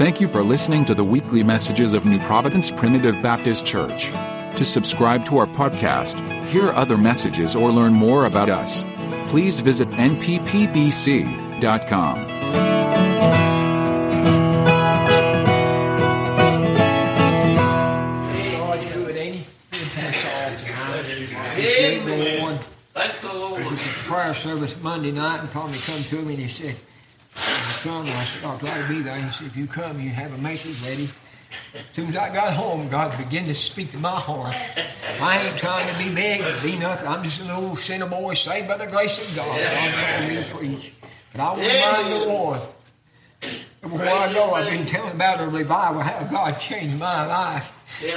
Thank you for listening to the weekly messages of New Providence Primitive Baptist Church. To subscribe to our podcast, hear other messages, or learn more about us, please visit nppbc.com. Lord, you good, ain't he? Good to us all tonight. Appreciate the Lord. Thank the Lord. There was a prayer service Monday night, and Tommy come to me and he said, "You come?" And I said, "I'm glad to be there." He said, "If you come, you have a message ready." As soon as I got home, God began to speak to my heart. I ain't trying to be big or be nothing. I'm just a little sinner boy saved by the grace of God. I'm me to preach. But I want to mind the Lord. Before I go, I've been telling about a revival, how God changed my life,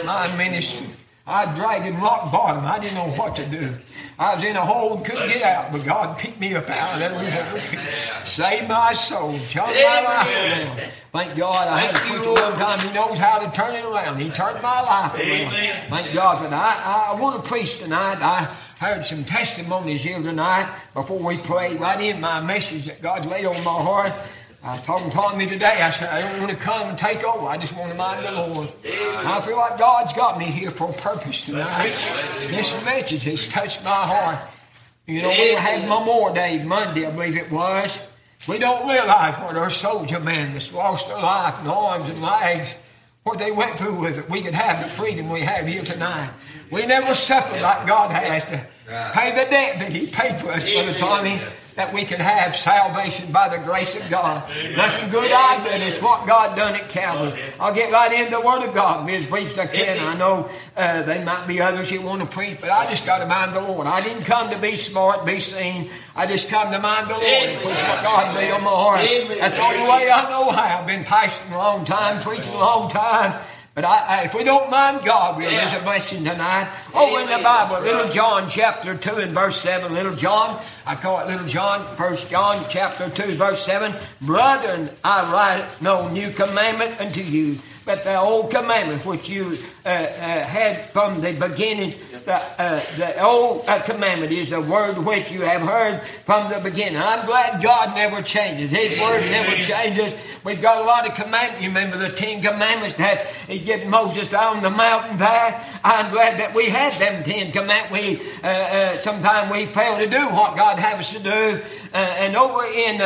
my ministry. I dragged rock bottom. I didn't know what to do. I was in a hole and couldn't get out, but God picked me up out of that hole. Saved my soul, my life around. Thank God I had a preacher one time. He knows how to turn it around. He turned my life around. Thank God that. I, I want to preach tonight. I heard some testimonies here tonight before we pray right in my message that God laid on my heart. I was talking to Tommy today. I said, I don't want to come and take over. I just want to mind the Lord. I feel like God's got me here for a purpose tonight. This message has touched my heart. You know, we had Memorial Day Monday, I believe it was. We don't realize what our soldier men that's lost their life and arms and legs, what they went through with it. We could have the freedom we have here tonight. We never suffered like God has to pay the debt that He paid for us, Brother Tommy that we can have salvation by the grace of God. Nothing good I did. It's what God done at Calvary. I'll get right into the Word of God as brief as I can. I know uh, there might be others who want to preach, but I just got to mind the Lord. I didn't come to be smart, be seen. I just come to mind the Lord and preach what God laid on my heart. That's the only way I know how. I've been pastoring a long time, preaching a long time. But I, I, if we don't mind God, we'll lose a blessing tonight. Over in the Bible, Little John chapter 2 and verse 7. Little John, I call it Little John, First John chapter 2 verse 7. Brethren, I write no new commandment unto you, but the old commandment which you uh, uh, had from the beginning. The, uh, the old uh, commandment is the word which you have heard from the beginning. I'm glad God never changes. His word never changes. We've got a lot of commandments. You remember the Ten Commandments that He gave Moses on the mountain there? I'm glad that we had them Ten Commandments. We uh, uh, sometimes we fail to do what God has us to do. Uh, and over in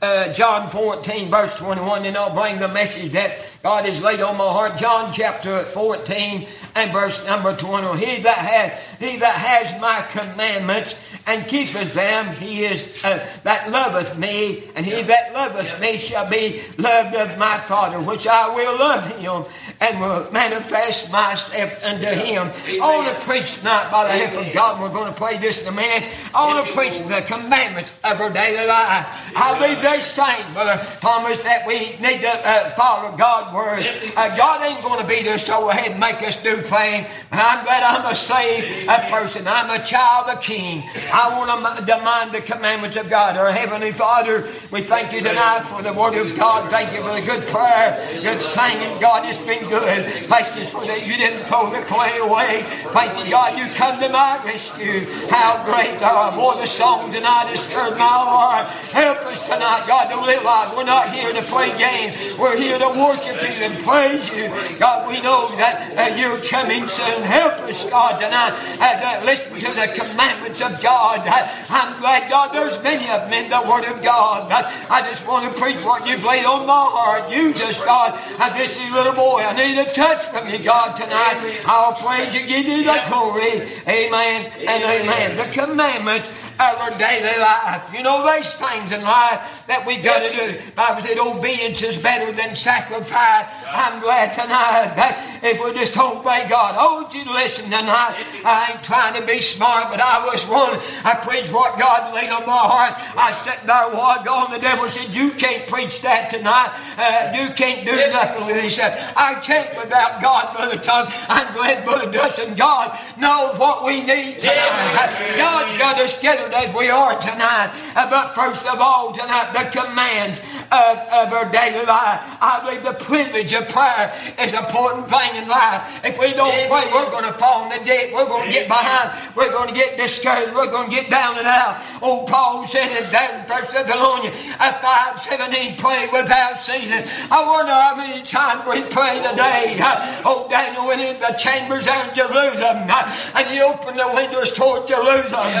uh, John 14, verse 21, and I'll bring the message that God has laid on my heart. John chapter 14 and verse number 21. He that has, he that has my commandments and keepeth them, he is uh, that loveth me, and he that loveth me shall be loved of my Father, which I will love him and will manifest myself unto him. I want to preach tonight by the help of God. We're going to pray this in a minute. I want to preach the commandments of our daily life. I believe they're saying, Brother Thomas, that we need to uh, follow God's word. Uh, God ain't going to be there so ahead and make us do things. I'm glad I'm a saved uh, person. I'm a child of King. I want to demand the commandments of God. Our Heavenly Father, we thank you tonight for the word of God. Thank you for the good prayer, good singing. God, it's been good. Thank you for that you didn't throw the clay away. Thank you, God, you come to my rescue. How great thou art. Boy, the song tonight has stirred my heart. Help us tonight, God, to realize we're not here to play games. We're here to worship you and praise you. God, we know that uh, you're coming soon. Help us, God, tonight and uh, listen to the commandments of God. I'm glad, God, there's many of them in the Word of God. I just want to preach what you've laid on my heart. Use us, God. And this is little boy. I need a touch from you, God, tonight. I'll praise you, give you the glory. Amen and amen. The commandments our daily life. You know, there's things in life that we've got to do. Bible said obedience is better than sacrifice. I'm glad tonight that if we just obey God, I want you to listen tonight. I ain't trying to be smart, but I was one. I preached what God laid on my heart. I sat there a while ago, and the devil said, You can't preach that tonight. Uh, you can't do nothing with said, I can't without God, Brother Tom. I'm glad Brother Dustin, God knows what we need tonight. God's got us together as we are tonight. But first of all, tonight, the commands of, of our daily life. I believe the privilege of prayer is an important thing in life. If we don't pray, we're going to fall in the debt. We're going to get behind. We're going to get discouraged. We're going to get down and out. Old Paul said in First Thessalonians, at 5 17, pray without ceasing. I wonder how many times we pray today. Oh, Daniel went in the chambers of Jerusalem and he opened the windows toward Jerusalem.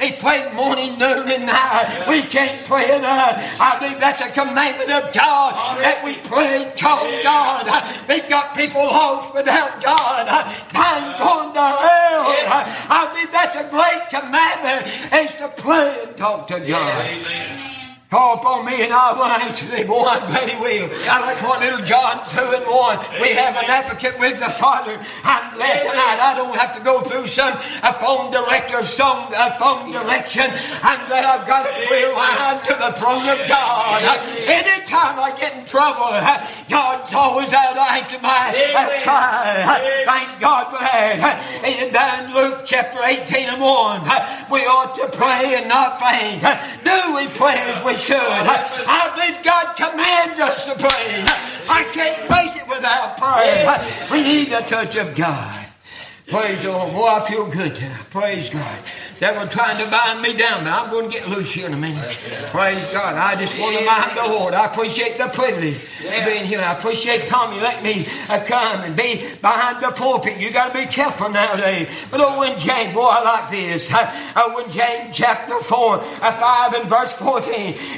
He prayed morning, noon, and night. We can't pray enough. I believe that's a commandment of God that we pray and call God. We've got people lost without God. Time going to hell. I believe that's a great commandment is to pray and talk to God. Amen. Call upon me and I will answer thee. Boy, I'm glad he will. I like what little John 2 and 1. We have an advocate with the Father. I'm glad tonight I don't have to go through some a phone director, some a phone direction. I'm glad I've got a clear line to the throne of God. Anytime I get in trouble, God's always out to my cry. Thank God for that. And then Luke chapter 18 and 1. We ought to pray and not faint. Do we pray as we should. I believe God commands us to pray. I can't face it without prayer. We need the touch of God. Praise the Lord. Boy, I feel good. Praise God. They were trying to bind me down, but I'm going to get loose here in a minute. Praise God. I just want to mind the Lord. I appreciate the privilege of being here. I appreciate Tommy let me uh, come and be behind the pulpit. You got to be careful nowadays. But oh, when James, boy, I like this. Uh, oh, when James chapter 4, uh, 5 and verse 14.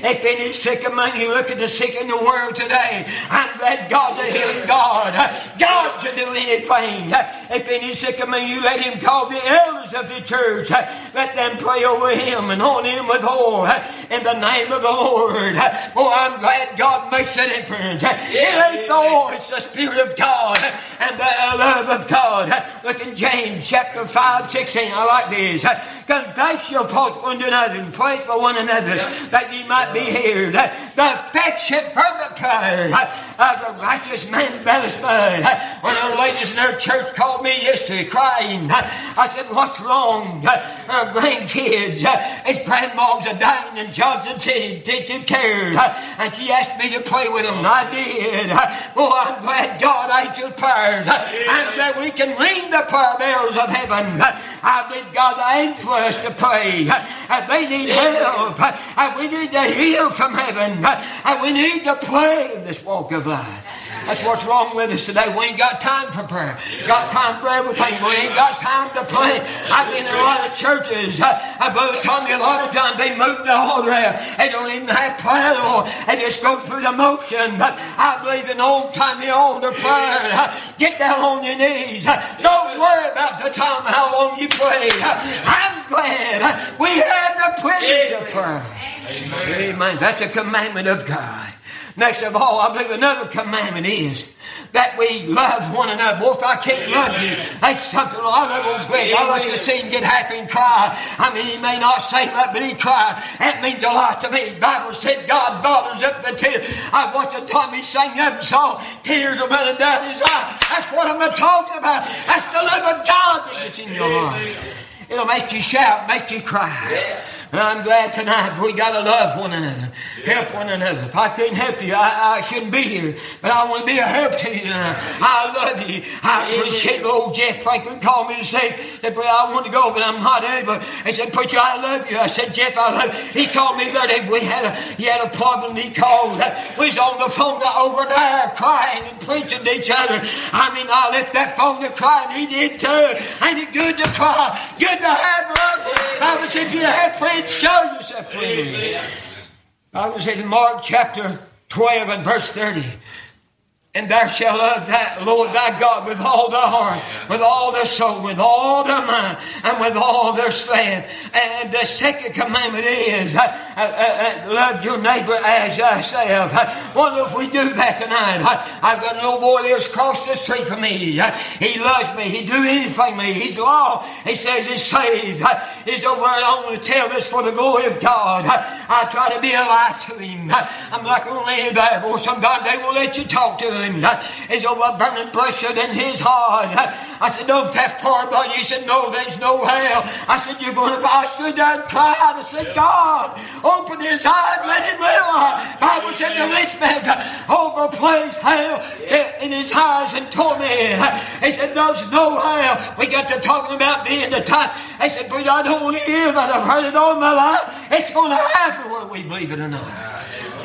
If any sick among you, look at the sick in the world today. I'm glad God's a healing God. God to do anything. If any sick among you, let him call the elders of the church let them pray over him and on him with oil in the name of the Lord. Oh, I'm glad God makes a difference. It ain't the oil, it's the Spirit of God and the love of God. Look in James chapter 5, 16. I like this. Confess your faults one to another and pray for one another that ye might be healed. The affection from the prayer uh, uh, of a righteous man availeth much. One of the ladies in our church called me yesterday crying. Uh, I said, What's wrong? Her grandkids, his grandmas are dying in Johnson City, taking care. And she asked me to pray with them, I did. Oh, I'm glad God answered prayers. And that we can ring the prayer bells of heaven. I believe God aimed for us to pray. And they need help. And we need to heal from heaven. And we need to pray in this walk of life. That's what's wrong with us today. We ain't got time for prayer. Got time for everything. We ain't got time to pray. I've been in a lot of churches. Uh, Brother told me a lot of times they move the altar. They don't even have prayer or they just go through the motion. But I believe in old timey altar prayer. Uh, get down on your knees. Uh, don't worry about the time how long you pray. Uh, I'm glad we have the privilege of prayer. Amen. Amen. That's a commandment of God. Next of all, I believe another commandment is that we love one another. Boy, if I can't love you, that's something I love old Greg. I like to see him get happy and cry. I mean, he may not say much, but he cry. That means a lot to me. The Bible said God bottles up the tears. I watched Tommy sing that song. Tears are running down his eye. That's what I'm talking about. That's the love of God that's in your heart. It'll make you shout, make you cry. And I'm glad tonight we got to love one another, help one another. If I couldn't help you, I, I shouldn't be here. But I want to be a help to you tonight. I love you. I appreciate old Jeff Franklin called me to say that I want to go, but I'm not able. He said, Preacher, I love you. I said, Jeff, I love you. He called me that day. We had a, he had a problem. He called. We was on the phone over there crying and preaching to each other. I mean, I left that phone to cry, and he did too. Ain't it good to cry? Good to have love. I was if you had friends show yourself to me. I was in Mark chapter 12 and verse 30. And thou shalt love that Lord thy God with all thy heart, with all their soul, with all their mind, and with all their strength. And the second commandment is, uh, uh, uh, love your neighbor as yourself. wonder if we do that tonight. I've got an old boy lives across the street from me. he loves me. He'd do anything for me. He's law. He says he's saved. he's over. I want to tell this for the glory of God. I try to be a light to him. I'm like only there. Boy, sometimes they will let you talk to him. Him is over burning pressure in his heart. I said, don't that far, but he said, no, there's no hell. I said, you're going to, I stood there and cried. I said, God, open his eyes, let him realize. Bible said the rich man overplays hell in his eyes and torment. He said, there's no hell. We got to talking about being the time. I said, but I don't want to hear that. I've heard it all my life. It's going to happen whether we believe it or not.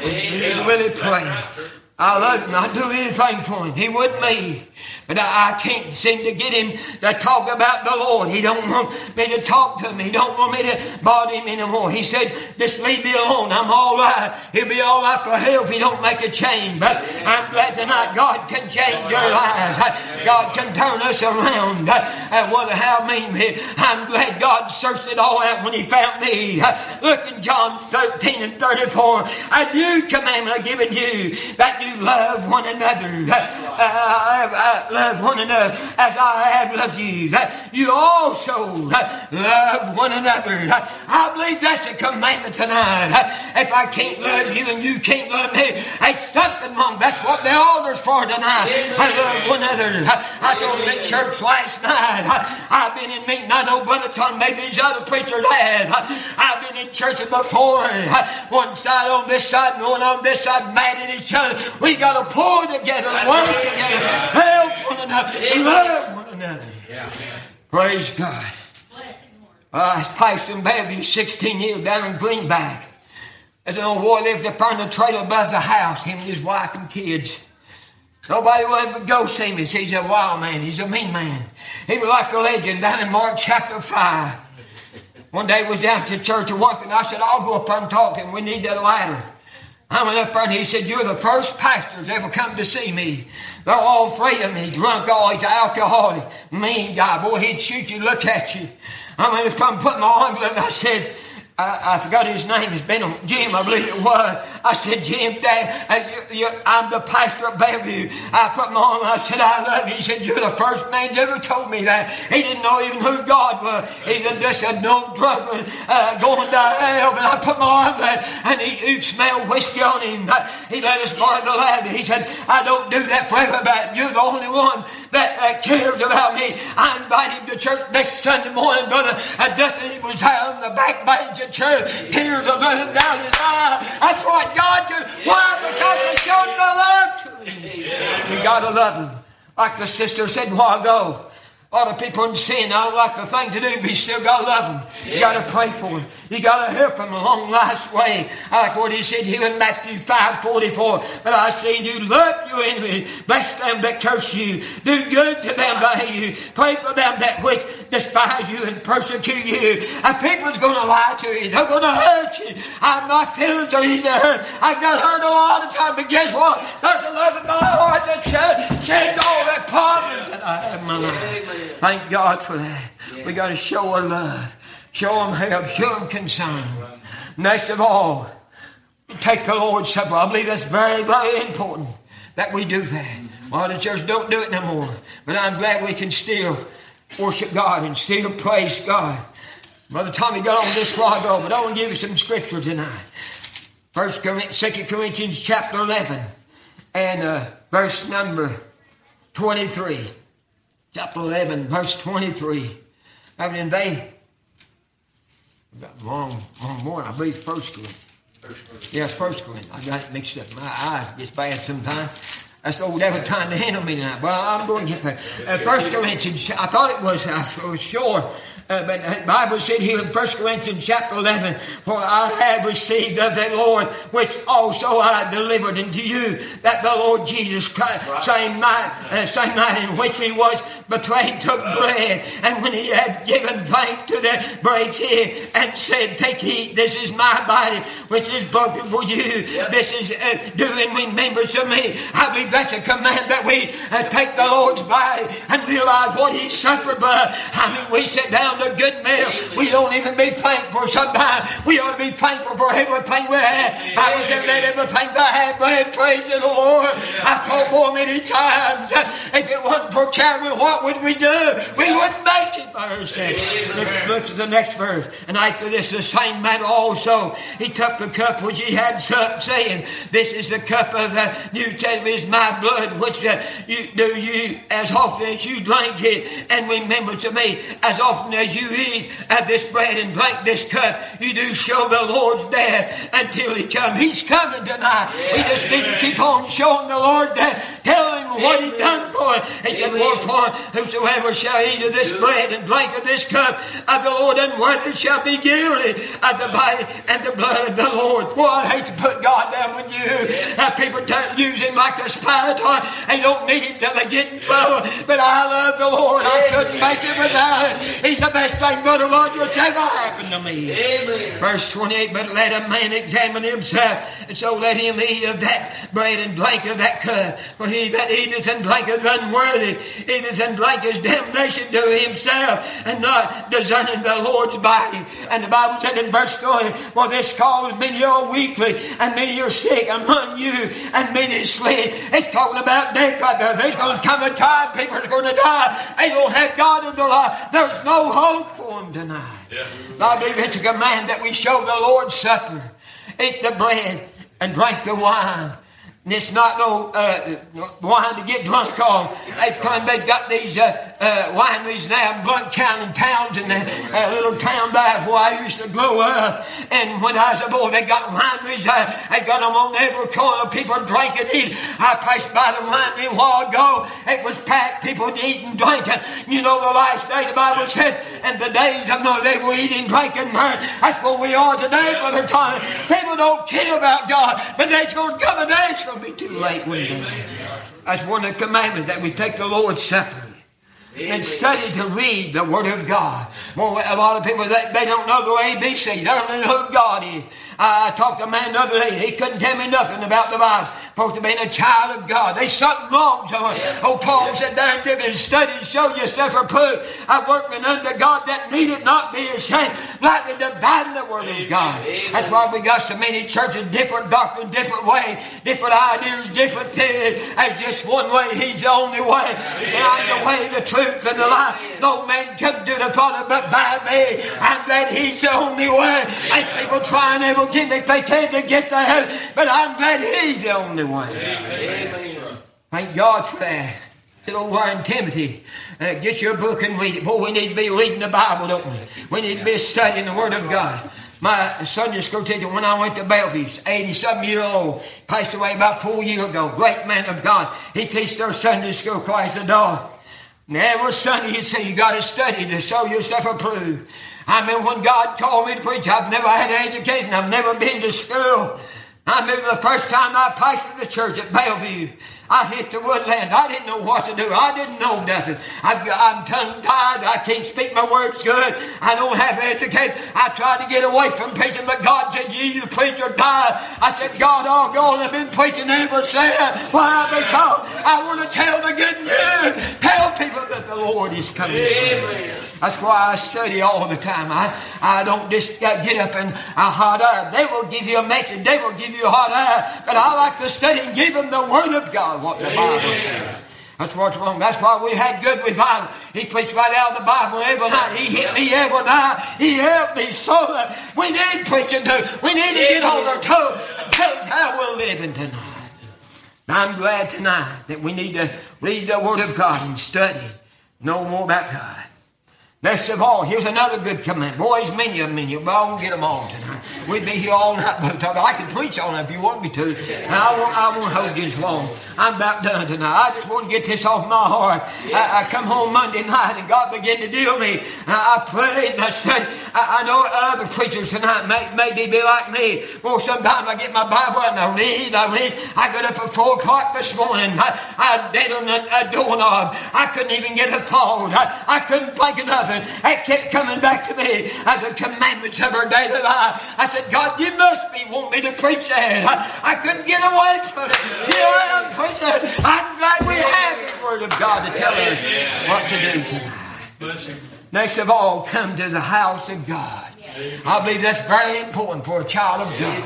We really pray. I love him. I'd do anything for him. He wouldn't me. But I, I, can't seem to get him to talk about the Lord. He don't want me to talk to him. He don't want me to bother him anymore. He said, just leave me alone. I'm all right. He'll be all right for hell if he don't make a change. But I'm glad tonight God can change your life. God can turn us around. And what how mean I'm glad God searched it all out when he found me. Look in John 13 and 34. A new commandment I've given you that you love one another. Uh, uh, uh, love one another as I have loved you. You also love one another. I believe that's a commandment tonight. If I can't love you and you can't love me, it's something wrong. That's what the altar's for tonight. I love one another. I told them at church last night. I've been in meeting. I know Brother Tom, maybe these other preachers have. I've been in churches before. One side on this side and one on this side, mad at each other. We got to pull together, work together, help one another, love one another. Yeah. Praise God. Uh, I passed in Bellevue 16 years down in Greenback. There's an old boy lived up on the trailer above the house, him and his wife and kids. Nobody would ever go see him. He's a wild man. He's a mean man. He was like a legend down in Mark chapter 5. One day was down to church and walking. I said, I'll go up and talk to him. We need that ladder. I went up and he said, You're the first pastor that's ever come to see me. They're all afraid of me. Drunk, he's alcoholic, mean guy. Boy, he'd shoot you, look at you. I mean, come put my arms up. I said, I, I, forgot his name. It's been Jim, I believe it was. I said, Jim, Dad, you, I'm the pastor of Bellevue. I put my arm. I said, I love you. He said, You're the first man that ever told me that. He didn't know even who God was. He said, just a no drug uh, going to hell. But I put my arm there, and he, he'd smell whiskey on him. He let us borrow the ladder. He said, I don't do that for everybody. You're the only one that, cares about me. I invite him to church next Sunday morning, brother. And Dustin, was down the back bench at church. Tears are running down his eye. That's what God did. Why? Because He showed the love to him. You got to love him. Like the sister said a while ago, a lot of people in sin, I don't like the thing to do, but you still got to love them. You got to pray for them. You got to help them along life's way. I like what he said here in Matthew 5 44. But I say you love your enemy, bless them that curse you, do good to them that hate you, pray for them that which despise you and persecute you. And people's going to lie to you. They're going to hurt you. I'm not feeling so easy to hurt. I got hurt a lot of time, but guess what? There's a love in my heart that sheds all that problems that I have in my life. Thank God for that. We got to show our love, show them help, show them concern. Next of all, take the Lord's Supper. I believe that's very, very important that we do that. Well, the church don't do it no more, but I'm glad we can still worship God and still praise God. Brother Tommy got on this while ago, but I want to give you some scripture tonight. First, Second Corinthians chapter eleven and uh, verse number twenty-three chapter 11, verse 23. Have it in vain. I got wrong, wrong one. I believe it's First Corinthians. Yes, First Corinthians. I got it mixed up. My eyes get bad sometimes. That's the old devil trying to handle me tonight. Well, I'm going to get there. Uh, First Corinthians. I thought it was. I was sure uh, but the Bible said here in 1 Corinthians chapter 11, For I have received of the Lord, which also I delivered unto you, that the Lord Jesus Christ, right. same night, uh, same night in which he was betrayed, took bread, and when he had given thanks to the break it, and said, Take heed, this is my body, which is broken for you. This is uh, doing remembrance of me. I believe that's a command that we uh, take the Lord's body and realize what he suffered. But I mean, we sit down to a good meal. We don't even be thankful sometimes. We ought to be thankful for everything we have. I was in let everything I have, but praise the Lord. I told more many times, if it wasn't for charity, what what would we do? We wouldn't make it, verse said. Look, look to the next verse. And after this, the same manner also, he took the cup which he had supped, saying, This is the cup of the New Testament, is my blood, which uh, you do you as often as you drink it, and remember to me, as often as you eat of this bread and drink this cup, you do show the Lord's death until he come. He's coming tonight. We just need to keep on showing the Lord that, tell him what he done for us. He said, Wherefore, whosoever shall eat of this bread and drink of this cup of the Lord unworthy shall be guilty of the body and the blood of the Lord. Boy, I hate to put God down with you. Uh, people don't use him like a spy toy. They don't need him till they get in trouble. But I love the Lord. I couldn't make it without him. He's the best thing, Brother Roger, that's ever happened to me. Amen. Verse 28, but let a man examine himself, and so let him eat of that bread and drink of that cup. For he that eateth and drinketh unworthy, eateth and drinketh damnation to himself, and not discerning the Lord's body. And the Bible said in verse 30, For this cause many are weakly, and many are sick among you, and many sleep. It's talking about death right there. There's going to come a time people are going to die. They don't have God in their life. There's no hope for them tonight. Yeah. I believe it's a command that we show the Lord's Supper. Eat the bread and drink the wine. And it's not no uh, wine to get drunk on. They've come, they've got these uh, uh, wineries now in Blount County towns and a little town there where I used to grow up. And when I was a boy, they got wineries. Uh, they got them on every corner. People drink and eat. I passed by the winery a while ago. It was packed. People eat and drink. You know, the last day the Bible said, and the days of Noah, they were eating, drinking, murder. That's what we are today, Brother Tommy. People don't care about God, but there's going to come a day going to be too late one day. That's one of the commandments that we take the Lord's Supper and study to read the Word of God. Well, a lot of people, they, they don't know the ABC. They don't know who God is. I talked to a man the other day. He couldn't tell me nothing about the Bible supposed to be a child of God. They something wrong. Yeah. Oh, Paul said there and study and show yourself approved. I workman under God that needed not be ashamed, rightly dividing the word of God. Amen. That's why we got so many churches, different doctrine, different way, different ideas, different things. There's just one way. He's the only way. Said, I'm the way, the truth, and the life. No man can do the Father but by me. I'm glad He's the only way. People try and people trying every if they can to get to heaven, but I'm glad He's the only way Amen. Thank God for that. Little word Timothy, uh, get your book and read it. Boy, we need to be reading the Bible, don't we? We need to be studying the Word of God. My Sunday school teacher, when I went to Bellevue, 87 year old, passed away about four years ago. Great man of God. He teached their Sunday school class the dog. And every Sunday he'd say, you got to study to show yourself approved. I mean, when God called me to preach, I've never had an education. I've never been to school. I remember the first time I pastored the church at Bellevue. I hit the woodland. I didn't know what to do. I didn't know nothing. I, am tongue tied. I can't speak my words good. I don't have education. I tried to get away from preaching, but God said, You either preach or die. I said, God, all gone. I've been preaching ever since. Why? Because I want to tell the good news. Tell people that the Lord is coming. Amen. That's why I study all the time. I, I don't just get up and a hot air. They will give you a message. They will give you a hot air. But I like to study and give them the Word of God, what the Bible. That's what's wrong. That's why we had good revival. He preached right out of the Bible every night. He hit me every night. He helped me so that we need preaching too. We need to get on our toes and tell how we're living tonight. I'm glad tonight that we need to read the Word of God and study, know more about God. Next of all, here's another good command. Boys, many of them you, but I won't get them all tonight. We'd be here all night, but uh, I can preach on it if you want me to. Now, I won't, I won't hold you as long. I'm about done tonight. I just want to get this off my heart. I, I come home Monday night and God began to deal me. I, I prayed and I studied. I, I, know other preachers tonight may, maybe be like me. Well, sometimes I get my Bible and I read, I read. I got up at 4 o'clock this morning. I, I dead on a, a doorknob. I couldn't even get a phone. I, I couldn't think of nothing It kept coming back to me as the commandments of our daily life. I said, God, you must be want me to preach that. I, I couldn't get away from it. Here I am preaching. I'm glad we have the Word of God to tell us what to do tonight. Next of all, come to the house of God. I believe that's very important for a child of God.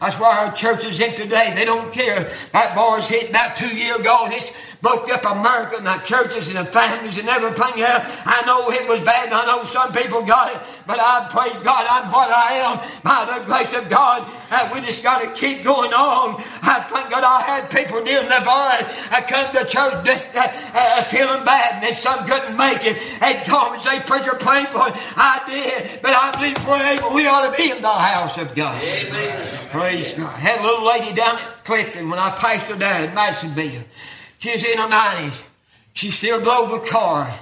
That's why our church is in today, they don't care. That bar's hit about two years ago. It's broke up America and the churches and the families and everything else. I know it was bad and I know some people got it, but I praise God I'm what I am by the grace of God. Uh, we just got to keep going on. I thank God I had people near the bar. I come to church just, uh, uh, feeling bad and some couldn't make it. They'd call and say, Preacher, pray for it. I did, but I believe forever we ought to be in the house of God. Amen. Praise God. I had a little lady down at Clifton when I pastored there at Madisonville. She was in her 90s. She still drove a car.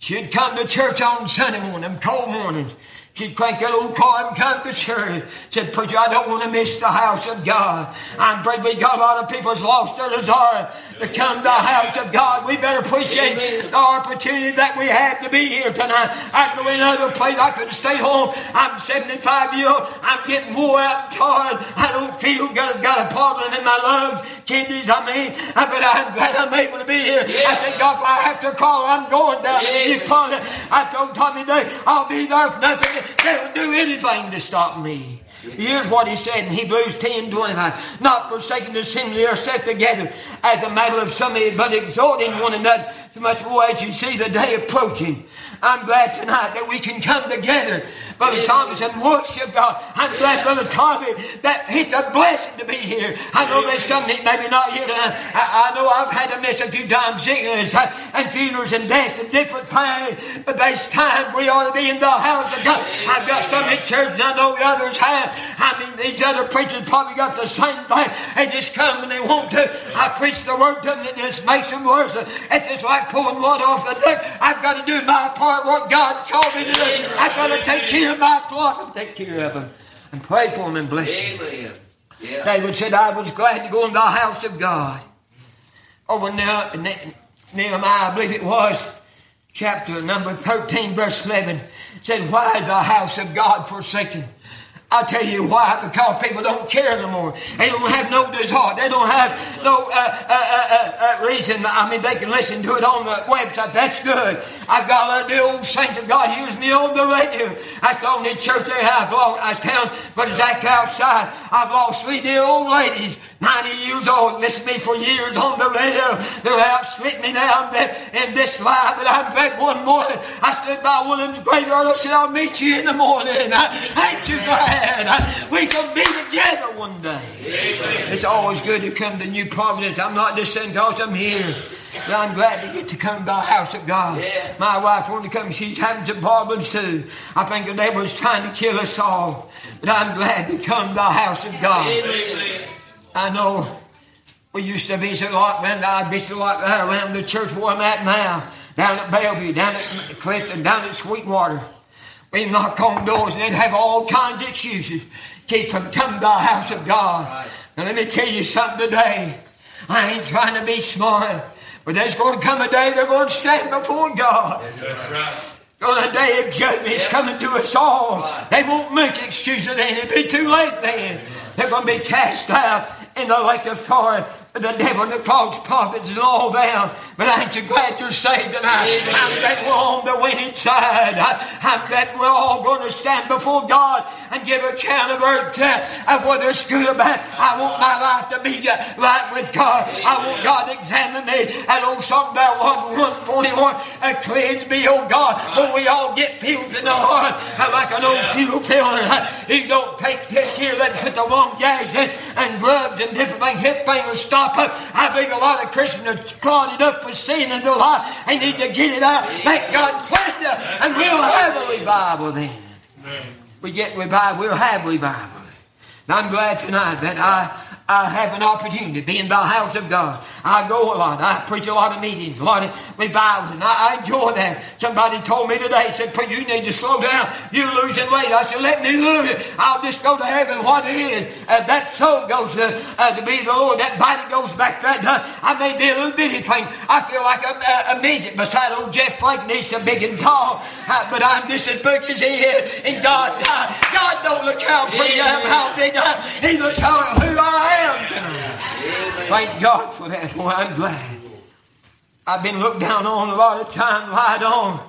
She'd come to church on Sunday morning, cold mornings. She'd crank that old car and come to church. Said, Preacher, I don't want to miss the house of God. I'm afraid we got a lot of people's lost their desire to come to the house of God. We better appreciate Amen. the opportunity that we have to be here tonight. I could go in another place. I could stay home. I'm 75 years old. I'm getting more out tired. I don't feel good. I've got a problem in my lungs. Kidneys, I mean. Uh, but I'm glad I'm able to be here. Yeah. I said, God, if I have to call, I'm going down. Yeah. You call it. I told Tommy Day, I'll be there for nothing. They will do anything to stop me. Here's what he said in Hebrews 10 25. Not forsaking the assembly ourselves together as a matter of some, but exhorting one another so much more as you see the day approaching. I'm glad tonight that we can come together Brother Thomas, and worship God. I'm glad, Brother Tommy, that it's a blessing to be here. I know there's some that maybe not here tonight. I, I, know I've had to miss a few times sickness uh, and funerals and deaths and different pain, but there's time we ought to be in the house of God. I've got some in church and I know the others have. I mean, these other preachers probably got the same thing. They just come and they want to. I preach the word to them and it just makes them worse. It's just like pulling water off the duck. I've got to do my part, what God told me to do. I've got to take care of my flock and take care of them and pray for them and bless them. Yeah. David said, I was glad to go in the house of God. Over now, Nehemiah, I believe it was, chapter number 13, verse 11, said, Why is the house of God forsaken? I'll tell you why. Because people don't care no more. They don't have no desire. They don't have no uh, uh, uh, uh, reason. I mean, they can listen to it on the website. That's good. I've got the old saint of God use me on the radio. That's the only church they have. I was telling Brother Zach outside. I've lost three dear old ladies 90 years old, missed me for years on the radio. They're out split me now in this life, but I'm glad one morning I stood by one of them's graveyard and said, I'll meet you in the morning. I, ain't you glad I, we can be together one day. Amen. It's always good to come to New Providence. I'm not just saying because I'm here. But I'm glad to get to come to the house of God. Yeah. My wife wanted to come. She's having some problems too. I think the devil was trying to kill us all. But I'm glad to come to the house of God. Amen. I know we used to visit a lot, man. I a lot that around the church where I'm at now. Down at Bellevue, down at Clifton, down at Sweetwater. We knock on doors and they'd have all kinds of excuses. Keep from coming to the house of God. Right. Now let me tell you something today. I ain't trying to be smart, but there's going to come a day they're going to stand before God. That's right. On the day of judgment, it's coming to us all. They won't make excuses then. It'll be too late then. They're going to be cast out in the lake of fire the devil and the false prophets and all them. But ain't you glad you're saved tonight? I'm glad we're on the winning side. I, am glad we're all going to stand before God and give a chant of earth of whether it's good or bad. I want my life to be uh, right with God. I want God to examine me. And oh, song about 141 and uh, cleanse me, oh God. When we all get pills in the heart uh, like an old fuel feeling. He don't take, care of that, put the wrong gas and grubs and different things. Hip fingers stop up. I believe a lot of Christians are clogged up with sin in their life. They need to get it out. Let God cleanse and we'll have a revival then. We get revival, we'll have revival. And I'm glad tonight that I I have an opportunity to be in the house of God. I go a lot. I preach a lot of meetings, a lot of revivals, and I, I enjoy that. Somebody told me today, said, "But you need to slow down. You're losing weight." I said, "Let me lose it. I'll just go to heaven. What it is, uh, that soul goes to, uh, to be the Lord. That body goes back to that. Uh, I may be a little bitty thing. I feel like a, a, a midget beside old Jeff Frank. He's so big and tall, but I'm just as big as he is in God's eye. Uh, God don't look how pretty I am, how big I am. He looks how who I am tonight. Thank God for that. Boy, I'm glad. I've been looked down on a lot of times, lied on.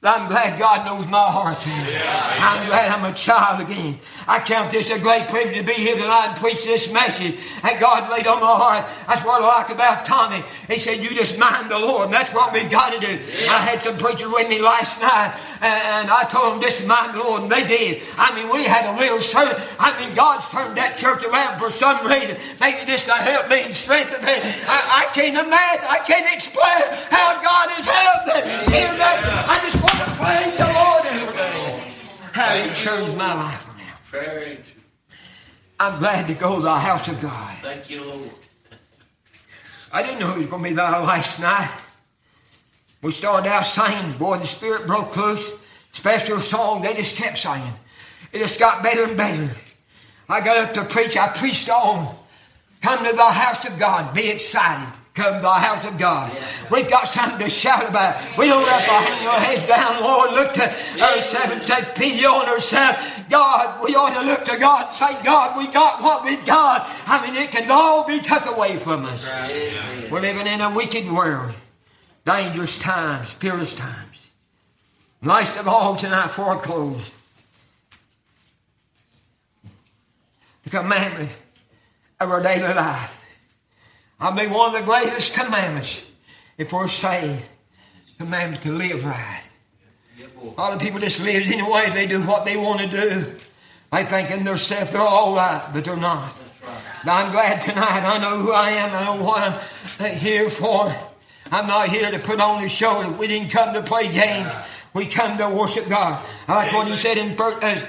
But I'm glad God knows my heart. I'm glad I'm a child again. I count this a great privilege to be here tonight and preach this message that God laid on my heart. That's what I like about Tommy. He said, You just mind the Lord. And that's what we got to do. I had some preachers with me last night and I told them, Just mind the Lord. And they did. I mean, we had a real sermon. I mean, God's turned that church around for some reason. Maybe just to help me and strengthen me. I, I can't imagine. I can't explain how God has helped me. I just want to Praise the Lord, everybody. How He changed my life now. I'm glad to go to the house of God. Thank you, Lord. I didn't know it was going to be there last night. We started out singing. Boy, the Spirit broke loose. Special song. They just kept singing. It just got better and better. I got up to preach. I preached on. Come to the house of God. Be excited come to the house of God. We've got something to shout about. We don't have to hang our heads down, Lord. Look to verse 7 say, pity on ourselves. God, we ought to look to God and say, God, we got what we got. I mean, it can all be took away from us. Right. We're living in a wicked world. Dangerous times, perilous times. Last of all, tonight, for a close. The commandment of our daily life I believe one of the greatest commandments, if we're saved, commandment to live right. A lot of people just live any way they do what they want to do. They think in their themselves they're all right, but they're not. But I'm glad tonight I know who I am. I know what I'm here for. I'm not here to put on the show. We didn't come to play games. We come to worship God. I like what he said in uh,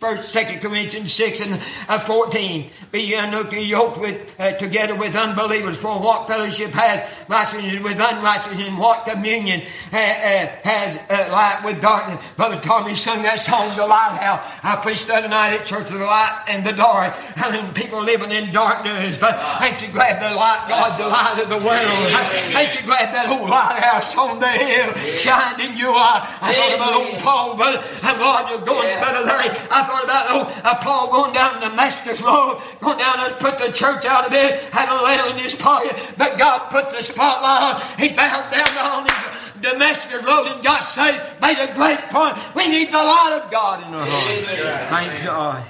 First, Second Corinthians six and uh, fourteen. Be yoked with uh, together with unbelievers. For what fellowship has righteousness with unrighteousness, and what communion uh, uh has uh, light with darkness? Brother Tommy sung that song, "The Lighthouse." I preached the other night at church, of "The Light and the Dark." I mean, people living in darkness, but ain't you glad the light, God's the light of the world? Ain't you glad that old lighthouse on the hill shined in your life? I thought about old Paul, but I'm glad you're going, Brother Larry. I thought about oh, uh, Paul going down the Damascus Road, going down and put the church out of it, had a letter in his pocket, but God put the spotlight on. He bowed down on his Damascus Road and got saved, made a great point. We need the light of God in our heart. Thank God.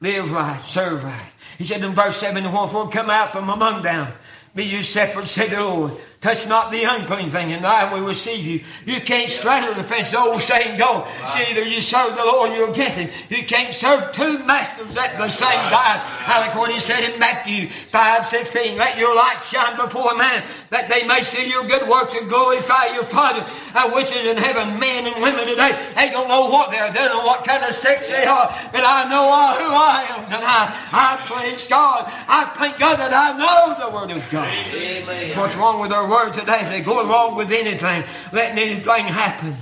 Live right, serve right. He said in verse 7 Wherefore come out from among them, be you separate, say the Lord. Touch not the unclean thing, and I will receive you. You can't straddle the fence, the old saying go. Either you serve the Lord or you're against him. You can't serve two masters at the same time. I like what he said in Matthew 5 16. Let your light shine before men, that they may see your good works and glorify your Father which is in heaven. Men and women today, they don't know what they're, they don't know what kind of sex they are, but I know who I am tonight. I praise God. I thank God that I know the Word of God. Amen. What's wrong with our Word today? They go along with anything, letting anything happen.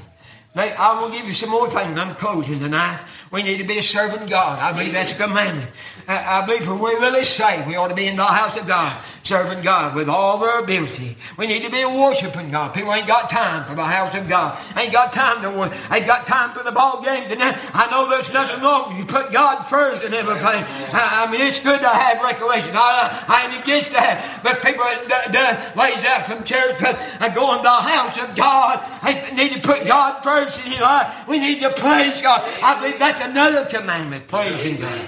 They, I will give you some more things. I'm closing tonight. We need to be a servant God. I believe that's a commandment. I, believe if we really say we ought to be in the house of God serving God with all their ability. We need to be worshiping God. People ain't got time for the house of God. Ain't got time to. Ain't got time for the ball games. And I know there's nothing wrong. You put God first in everything. I, I mean, it's good to have recreation. I, I ain't against that. But people that, that lays out from church uh, and go in the house of God. They need to put God first in your life. We need to praise God. I believe that's another commandment. Praising God.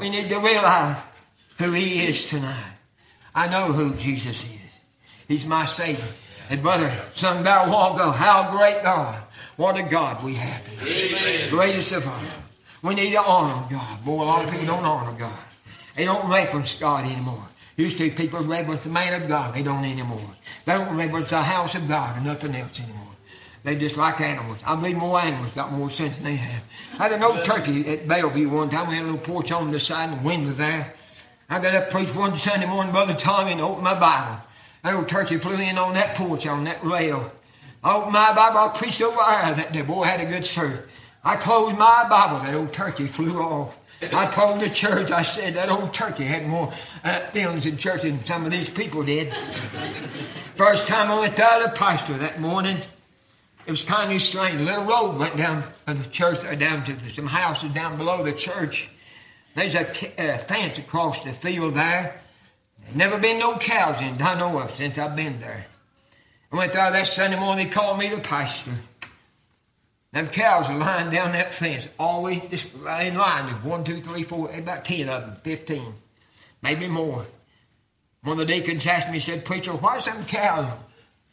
We need to realize who He is tonight. I know who Jesus is. He's my Savior. And brother, sung a while ago, how great God. What a God we have today. Greatest of all. We need to honor God. Boy, a lot of people don't honor God. They don't reverence God anymore. Used to people reverence the man of God. They don't anymore. They don't reverence the house of God or nothing else anymore. They just like animals. I believe more animals got more sense than they have. I had an old turkey at Bellevue one time. We had a little porch on the side and the wind was there. I got up preached one Sunday morning, Brother Tommy, and opened my Bible. That old turkey flew in on that porch, on that rail. I opened my Bible, I preached over there that day. Boy, had a good service. I closed my Bible, that old turkey flew off. I told the church, I said, that old turkey had more uh, things in church than some of these people did. First time I went to the pastor that morning, it was kind of strange. A little road went down from the church, uh, down to some houses down below the church. There's a, a uh, fence across the field there. There's never been no cows in I know of, since I've been there. I went there that Sunday morning, they called me the pastor. Them cows are lying down that fence, always just in line. There's one, two, three, four, about ten of them, fifteen, maybe more. One of the deacons asked me, he said, Preacher, why some cows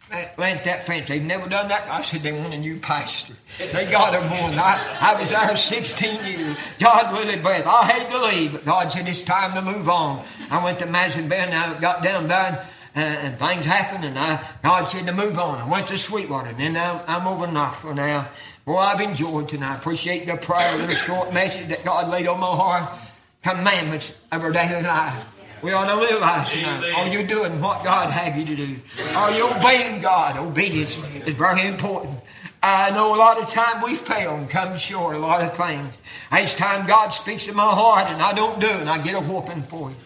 plant that fence? They've never done that. I said, they want a new pastor. They got them one. I, I was there 16 years. God really blessed. I hate to leave, but God said it's time to move on. I went to Madison Bend, I got down there, uh, and things happened, and I, God said to move on. I went to Sweetwater, and then I'm, I'm over Knoxville now. Well, I've enjoyed tonight. Appreciate the prayer, the short message that God laid on my heart. Commandments of our daily life. We ought to realize tonight, are you doing what God have you to do? Are you obeying God? Obedience is very important. I know a lot of time we fail and come short a lot of things. Each time God speaks to my heart and I don't do it, and I get a whooping for it.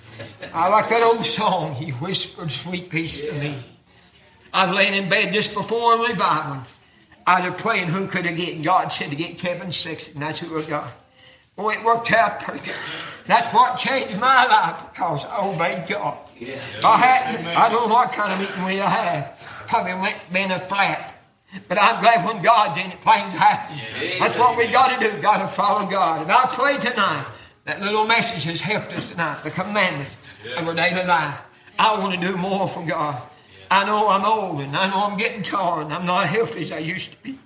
I like that old song, He whispered sweet peace to me. I'm laying in bed just before a revival. I was praying who could have get? God said to get Kevin Sexton. That's who I got. Boy, it worked out perfect. That's what changed my life because oh, I obeyed God. Yeah. I hadn't, I don't know what kind of meeting we have. Probably went been a flat. But I'm glad when God's in it, things happen. Yeah. That's what we got to do. Got to follow God. And I pray tonight that little message has helped us tonight. The commandments yeah. of our daily life. I want to do more for God. I know I'm old and I know I'm getting tired and I'm not healthy as I used to be.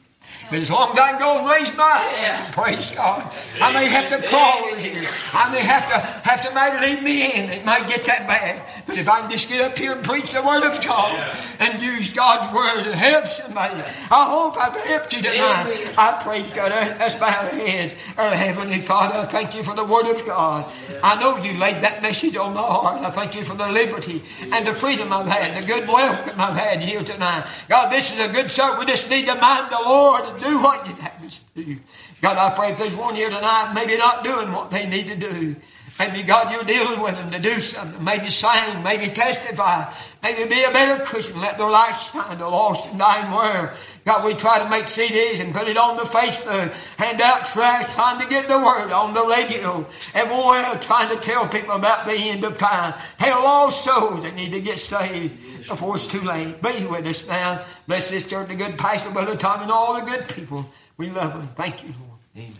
But as long as I can go and raise my hand, praise God. I may have to crawl in here. I may have to have somebody lead me in. It might get that bad. But if I can just get up here and preach the Word of God and use God's Word to help somebody, I hope I've helped you tonight. I praise God. Let's bow our heads. Our Heavenly Father, I thank you for the Word of God. I know you laid that message on my heart. I thank you for the liberty and the freedom I've had, the good welcome I've had here tonight. God, this is a good service. We just need to mind the Lord and do what you have us do. God, I pray if there's one here tonight, maybe not doing what they need to do. Maybe, God, you're dealing with them to do something. Maybe sing, maybe testify, maybe be a better Christian. Let their light shine to lost and dying world. God, we try to make CDs and put it on the Facebook, hand out trash, trying to get the word on the radio. And we're trying to tell people about the end of time. Hell, all souls that need to get saved before it's too late. Be with us now. Bless this church, the good pastor, Brother Tom, and all the good people. We love them. Thank you, Lord. Amen.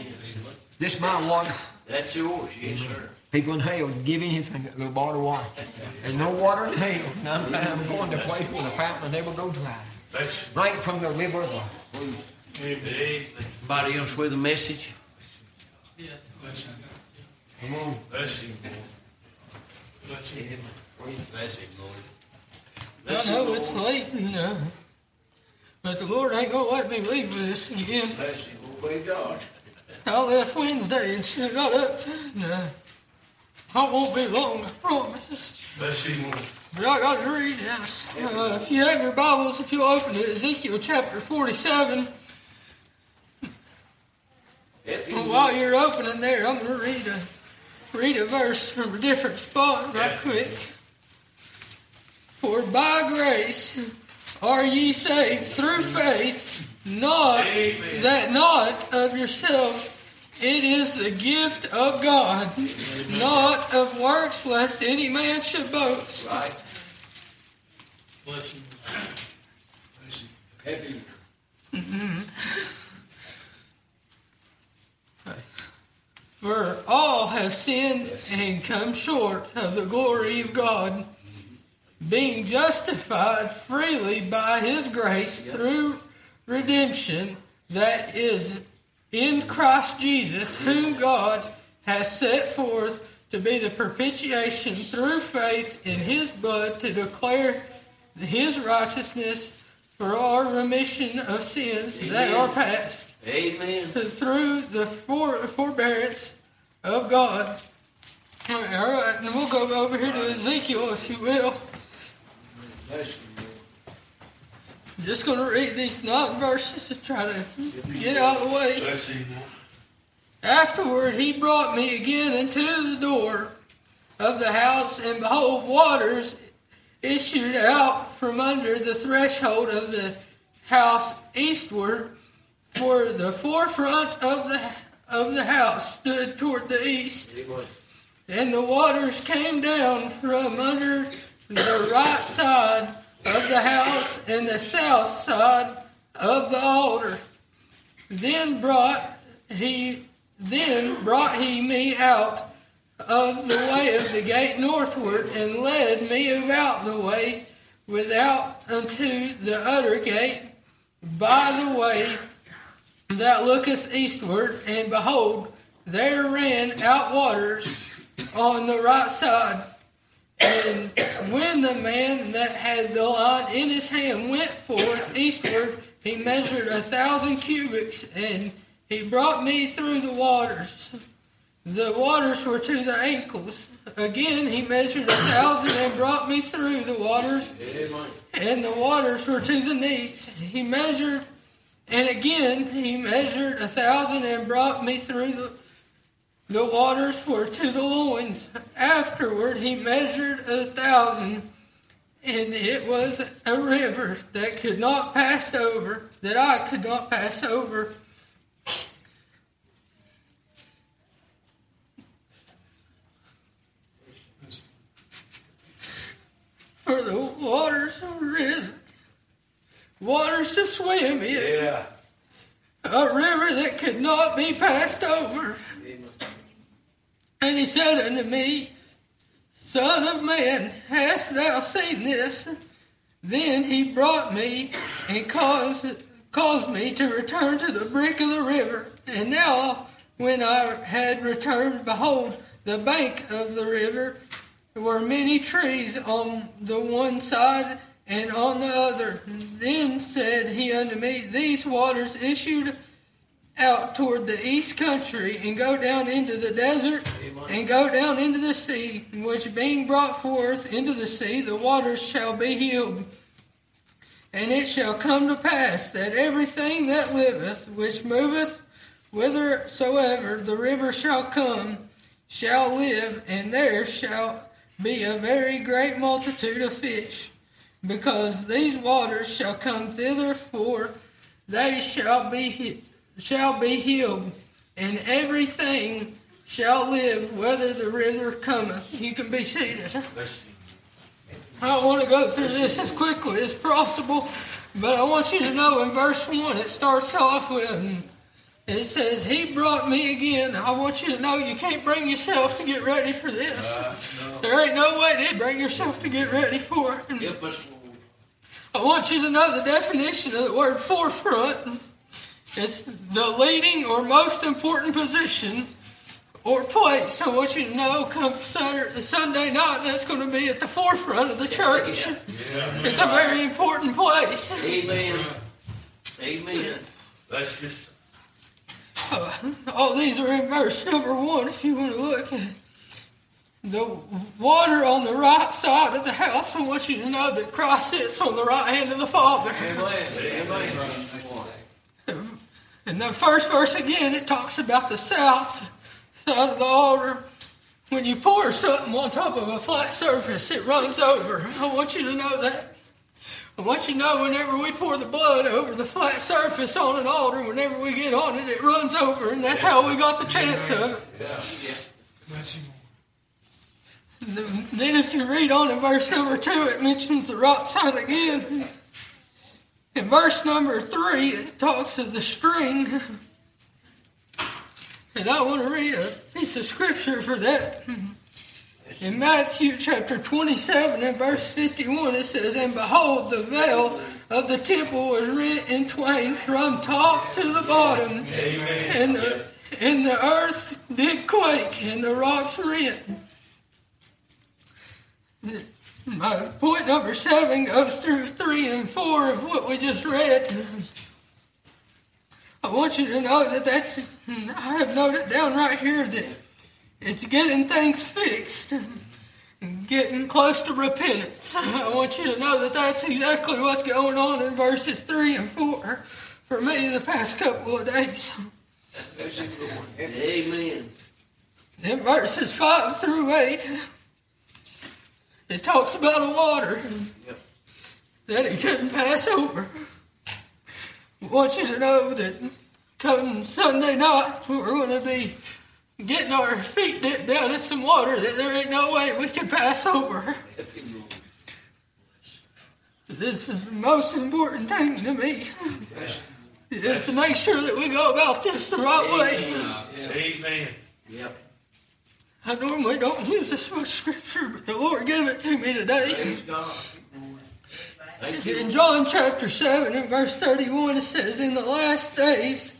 Amen. This my water. That's yours, yes, sir. People in hell give anything a little bottle of water. There's no water in hell. I'm, I'm going to a place where the fountain will never go dry. Right from the river of life. Anybody else with a message? Yeah. Come on. Bless you. Bless you. Bless him, Lord. I know it's late, you know. But the Lord ain't gonna let me leave this again. Bless him, obey God. I left Wednesday and she got up. No. I won't be long, I promise. Bless him, Lord. But I got to read this. Uh, if you have your Bibles, if you open to Ezekiel chapter 47. And while you're opening there, I'm going to read a, read a verse from a different spot right quick. For by grace are ye saved through faith, not Amen. that not of yourselves. It is the gift of God, Amen. not of works, lest any man should boast. Right. Bless you. Happy. Mm-hmm. For all have sinned and come short of the glory of God being justified freely by his grace through redemption that is in Christ Jesus, whom God has set forth to be the propitiation through faith in his blood to declare his righteousness for our remission of sins Amen. that are past. Amen. Through the for, forbearance of God. All right, and we'll go over here to Ezekiel, if you will. Just going to read these nine verses to try to get out of the way. Afterward, he brought me again into the door of the house, and behold, waters issued out from under the threshold of the house eastward, for the forefront of the of the house stood toward the east, and the waters came down from under the right side of the house and the south side of the altar. Then brought he then brought he me out of the way of the gate northward, and led me about the way without unto the other gate by the way that looketh eastward, and behold, there ran out waters on the right side. And when the man that had the line in his hand went forth eastward, he measured a thousand cubits, and he brought me through the waters. The waters were to the ankles. Again, he measured a thousand and brought me through the waters, and the waters were to the knees. He measured, and again he measured a thousand and brought me through the the waters were to the loins. Afterward, he measured a thousand, and it was a river that could not pass over, that I could not pass over. For the waters were risen, waters to swim in, Yeah. a river that could not be passed over. And he said unto me, Son of man, hast thou seen this? Then he brought me and caused, caused me to return to the brink of the river. And now, when I had returned, behold, the bank of the river were many trees on the one side and on the other. Then said he unto me, These waters issued out toward the east country and go down into the desert and go down into the sea, which being brought forth into the sea, the waters shall be healed. And it shall come to pass that everything that liveth, which moveth whithersoever the river shall come, shall live, and there shall be a very great multitude of fish, because these waters shall come thither, for they shall be shall be healed, and everything shall live, whether the river cometh. You can be seated. I don't want to go through this as quickly as possible, but I want you to know in verse 1 it starts off with, it says, He brought me again. I want you to know you can't bring yourself to get ready for this. Uh, there ain't no way to bring yourself to get ready for it. Help us, Lord. I want you to know the definition of the word forefront. It's the leading or most important position or place. I want you to know come Saturday, Sunday night, that's going to be at the forefront of the church. It's a very important place. Amen. Amen. That's just Uh, all these are in verse number one if you want to look. The water on the right side of the house, I want you to know that Christ sits on the right hand of the Father. In the first verse again, it talks about the south side of the altar. When you pour something on top of a flat surface, it runs over. I want you to know that. I want you to know whenever we pour the blood over the flat surface on an altar, whenever we get on it, it runs over, and that's how we got the chance of it. Then, if you read on in verse number two, it mentions the right side again. In verse number three, it talks of the string. And I want to read a piece of scripture for that. In Matthew chapter 27 and verse 51, it says, And behold, the veil of the temple was rent in twain from top to the bottom. And the, and the earth did quake, and the rocks rent. My point number seven goes through three and four of what we just read. I want you to know that that's, I have noted down right here that it's getting things fixed, and getting close to repentance. I want you to know that that's exactly what's going on in verses three and four for me the past couple of days. Amen. In verses 5 through 8, it talks about a water that he couldn't pass over. I want you to know that come Sunday night, we're going to be getting our feet dipped down in some water that there ain't no way we can pass over. This is the most important thing to me. is to make sure that we go about this the right way. Amen. Yep. I normally don't use this much scripture, but the Lord gave it to me today. Praise God. Thank you. In John chapter 7 and verse 31, it says, In the last days,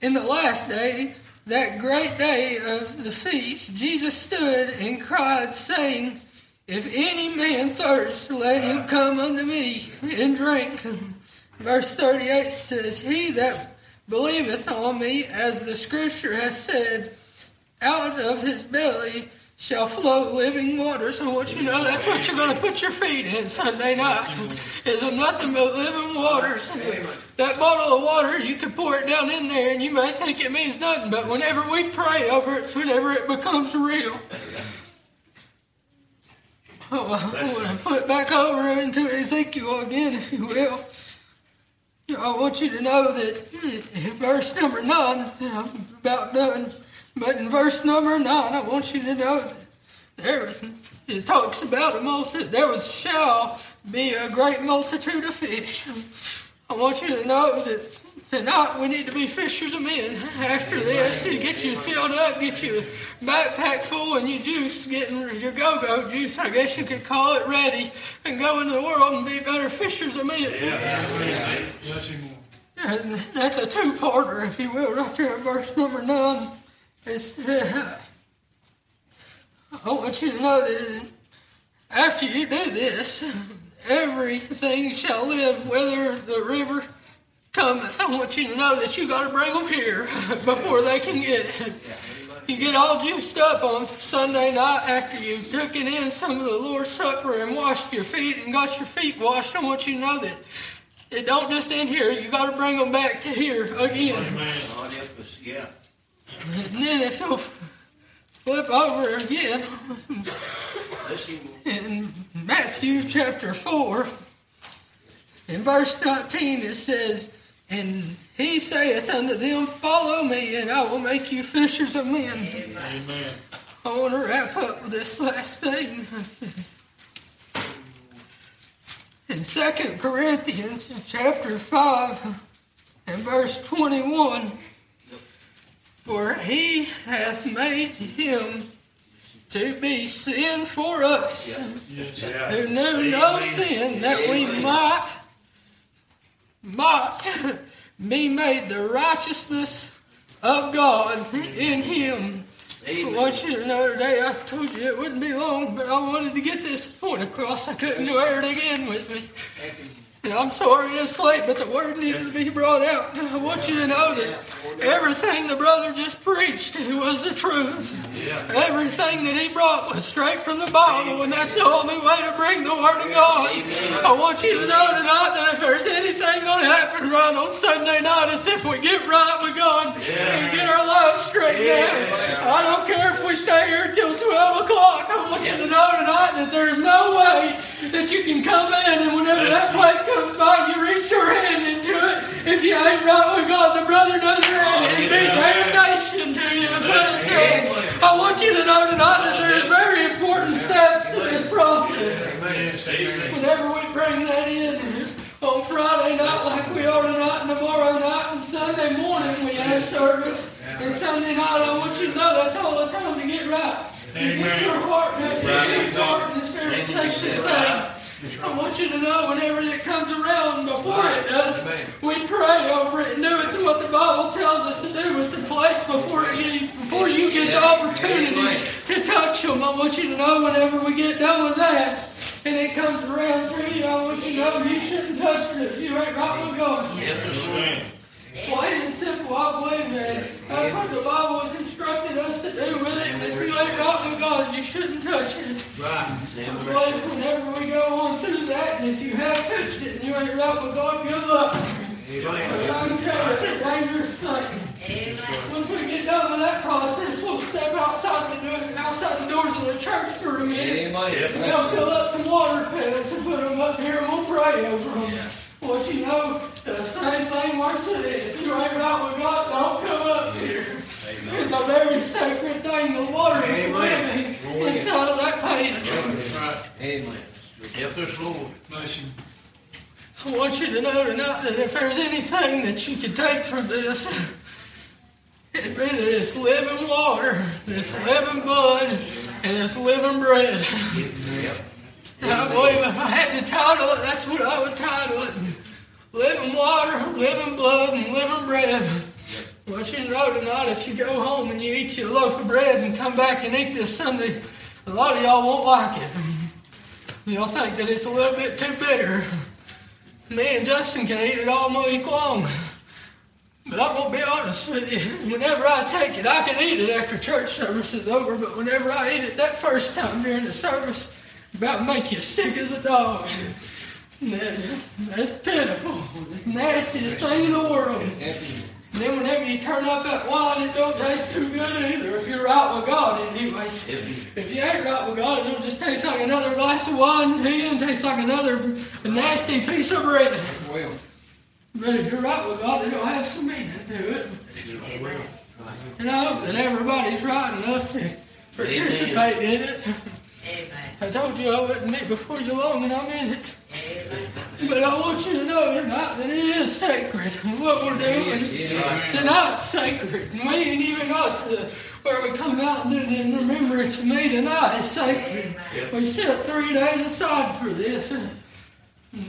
in the last day, that great day of the feast, Jesus stood and cried, saying, If any man thirst, let him come unto me and drink. Verse 38 says, He that believeth on me, as the scripture has said, out of his belly shall flow living waters. I want you know that's what you're going to put your feet in Sunday night. Is nothing but living waters. That bottle of water, you can pour it down in there and you may think it means nothing, but whenever we pray over it, whenever it becomes real. Oh, I want to back over into Ezekiel again, if you will. I want you to know that in verse number 9, I'm about done, but in verse number 9, I want you to know that there it talks about a multitude, there was, shall be a great multitude of fish. I want you to know that tonight we need to be fishers of men. After this, to get you filled up, get you a backpack full and your juice, getting your go-go juice, I guess you could call it, ready, and go into the world and be better fishers of men. And that's a two-parter, if you will, right there in verse number nine. It's, uh, I want you to know that after you do this, everything shall live, whether the river cometh. I want you to know that you got to bring them here before they can get it. You get all juiced up on Sunday night after you've taken in some of the Lord's Supper and washed your feet and got your feet washed. I want you to know that it don't just end here. You got to bring them back to here again. Yeah. And then if you'll flip over again in Matthew chapter 4, in verse 19 it says, And he saith unto them, Follow me, and I will make you fishers of men. Amen. I want to wrap up with this last thing. In 2 Corinthians chapter 5 and verse 21, For he hath made him to be sin for us, Yeah. who knew no sin, that we might, might be made the righteousness of God in him. I want you to know today, I told you it wouldn't be long, but I wanted to get this point across. I couldn't wear it again with me. And I'm sorry it's late, but the word needs to be brought out. I want you to know that everything the brother just preached was the truth. Everything that he brought was straight from the Bible, and that's the only way to bring the Word of God. I want you to know tonight that if there's anything going to happen right on Sunday night, it's if we get right with God and get our lives straightened out. I don't care if we stay here till 12 o'clock. I want you to know tonight that there's no way that you can come in and whenever that plate comes by, you reach your hand into it. If you ain't right with God, the brother does your hand. Oh, It'd be damnation to you. That's what. I want you to know tonight that there's very important steps to this process. Whenever we bring that in on Friday night, like we are tonight, and tomorrow night, and Sunday morning, we have service. And Sunday night, I want you to know that's all the time to get right. You get your heart, right. your heart in the spirit section thing. I want you to know whenever it comes around, before it does, we pray over it and do it to what the Bible tells us to do with the plates before you, before you get the opportunity to touch them. I want you to know whenever we get done with that, and it comes around for you, I want you to know you shouldn't touch it if you ain't right with God. Plain and simple, I believe that. That's what the Bible has instructed us to do with it. And if you ain't right with God, you shouldn't touch it. I believe whenever we go on through that, and if you have touched it and you ain't right with God, good luck. But I can tell you, it's a dangerous thing. Once we get done with that process, we'll step outside the, door- outside the doors of the church for a minute. And they'll fill up some water pails and put them up here and we'll pray over them. What you know, the same thing works today. If you ain't right with God, don't come up here. It's a very sacred thing. The water is living inside of that pan. Right. Amen. Help us, Lord. I want you to know tonight that if there's anything that you could take from this, it'd be that it's living water, it's living blood, and it's living bread. I believe if I had to title it, that's what I would title it. Living water, living blood, and living bread. Want you know tonight if you go home and you eat your loaf of bread and come back and eat this Sunday, a lot of y'all won't like it. You'll think that it's a little bit too bitter. Me and Justin can eat it all week long. But I'm going to be honest with you. Whenever I take it, I can eat it after church service is over, but whenever I eat it that first time during the service, about make you sick as a dog. That- That's pitiful. It's the nastiest thing in the world. And then whenever you turn up that wine, it don't taste too good either if you're right with God anyways. If you ain't right with God, it'll just taste like another glass of wine to you and taste like another nasty piece of bread. Well, But if you're right with God, it'll have some meaning to it. And I hope that everybody's right enough to participate in it. I told you I wouldn't meet before you long, and I mean it. But I want you to know tonight that it is sacred. What we're doing tonight's sacred. And we ain't even got to where we come out and do it in remembrance of me tonight. It's sacred. We set three days aside for this. And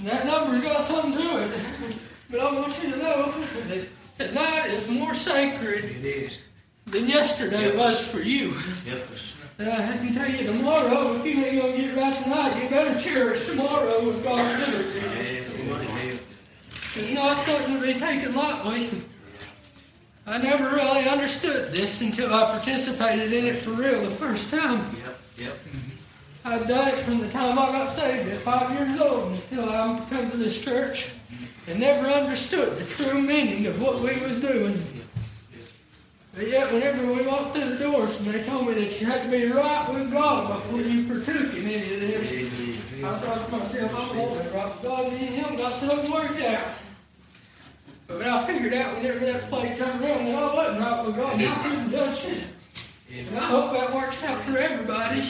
that number's got something to it. But I want you to know that tonight is more sacred it is. than yesterday was for you. Us. And I can tell you tomorrow, if you ain't gonna get right tonight, you better cherish tomorrow if God to you. It's not something to be taken lightly. I never really understood this until I participated in it for real the first time. Yep, yep. I've done it from the time I got saved at five years old until I come to this church and never understood the true meaning of what we was doing. But yet, whenever we walked through the doors and they told me that you had to be right with God before you partook in any of this, I thought to myself, I'm be right with God and me and him got something worked out. But when I figured out whenever that plate come around that I wasn't right with God, and I couldn't touch it. And I hope that works out for everybody.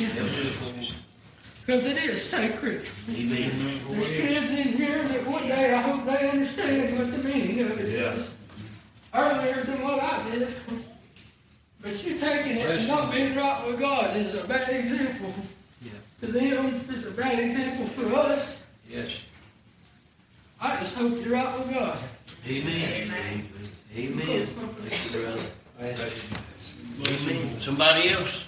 Because it is sacred. Amen. There's kids in here that one day I hope they understand what the meaning of it is. Earlier than what I did. But you taking it and not being right with God is a bad example. To them, it's a bad example for us. Yes. I just hope you're right with God. Amen. Amen. Thank you, brother. Amen. Somebody else?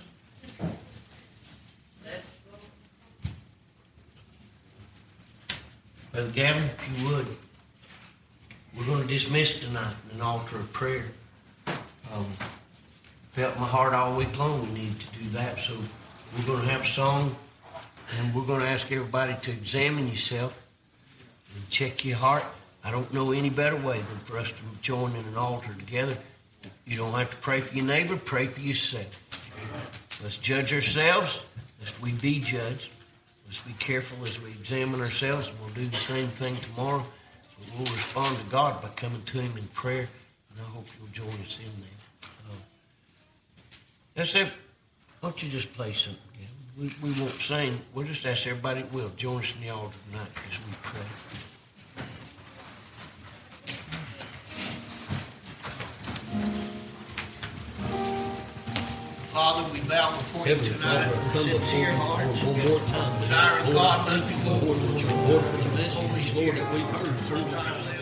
Brother Gavin, if you would, we're going to dismiss tonight in an altar of prayer. Um, felt my heart all week long we need to do that, so we're going to have a song, and we're going to ask everybody to examine yourself and check your heart. I don't know any better way than for us to join in an altar together. You don't have to pray for your neighbor, pray for yourself. Let's judge ourselves, lest we be judged. Let's be careful as we examine ourselves, and we'll do the same thing tomorrow. We'll respond to God by coming to Him in prayer, and I hope you'll join us in that. That's it. Why don't you just play something, Gavin? We, we won't sing. We'll just ask everybody that will join us in the altar tonight as we pray. Father, we bow before you tonight with sincere hearts. Desire of God, nothing more than your Holy Spirit. We've heard through ourselves.